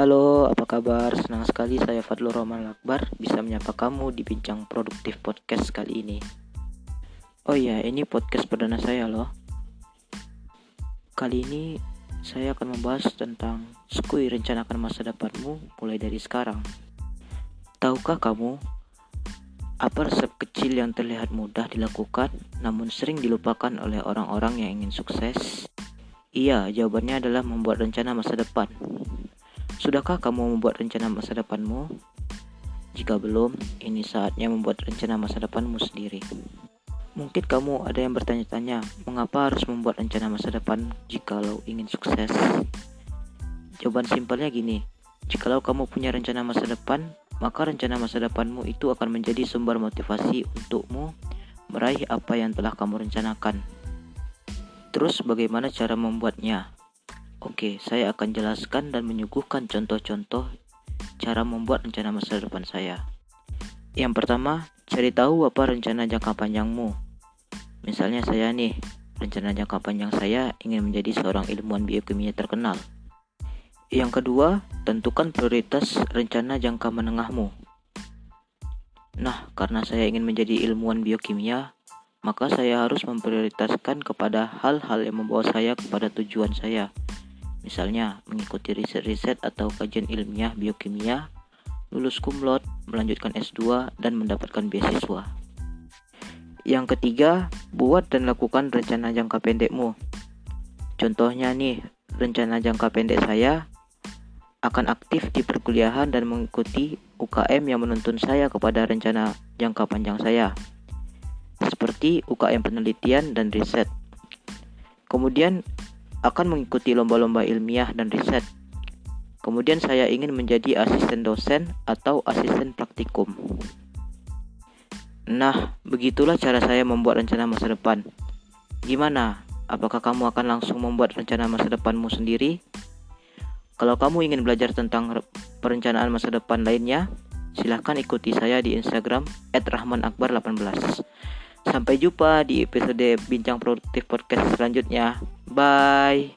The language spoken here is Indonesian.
Halo, apa kabar? Senang sekali saya Fadlur Roman Akbar bisa menyapa kamu di Bincang Produktif Podcast kali ini. Oh iya, ini podcast perdana saya loh. Kali ini saya akan membahas tentang skui rencanakan masa depanmu mulai dari sekarang. Tahukah kamu apa resep kecil yang terlihat mudah dilakukan namun sering dilupakan oleh orang-orang yang ingin sukses? Iya, jawabannya adalah membuat rencana masa depan. Sudahkah kamu membuat rencana masa depanmu? Jika belum, ini saatnya membuat rencana masa depanmu sendiri. Mungkin kamu ada yang bertanya-tanya, mengapa harus membuat rencana masa depan jikalau ingin sukses? Jawaban simpelnya gini, jikalau kamu punya rencana masa depan, maka rencana masa depanmu itu akan menjadi sumber motivasi untukmu meraih apa yang telah kamu rencanakan. Terus bagaimana cara membuatnya? Oke, saya akan jelaskan dan menyuguhkan contoh-contoh cara membuat rencana masa depan saya. Yang pertama, cari tahu apa rencana jangka panjangmu. Misalnya saya nih, rencana jangka panjang saya ingin menjadi seorang ilmuwan biokimia terkenal. Yang kedua, tentukan prioritas rencana jangka menengahmu. Nah, karena saya ingin menjadi ilmuwan biokimia, maka saya harus memprioritaskan kepada hal-hal yang membawa saya kepada tujuan saya Misalnya, mengikuti riset-riset atau kajian ilmiah biokimia, lulus kumlot, melanjutkan S2, dan mendapatkan beasiswa. Yang ketiga, buat dan lakukan rencana jangka pendekmu. Contohnya nih, rencana jangka pendek saya akan aktif di perkuliahan dan mengikuti UKM yang menuntun saya kepada rencana jangka panjang saya, seperti UKM penelitian dan riset. Kemudian akan mengikuti lomba-lomba ilmiah dan riset. Kemudian saya ingin menjadi asisten dosen atau asisten praktikum. Nah, begitulah cara saya membuat rencana masa depan. Gimana? Apakah kamu akan langsung membuat rencana masa depanmu sendiri? Kalau kamu ingin belajar tentang perencanaan masa depan lainnya, silahkan ikuti saya di Instagram @rahmanakbar18. Sampai jumpa di episode Bincang Produktif Podcast selanjutnya. Bye.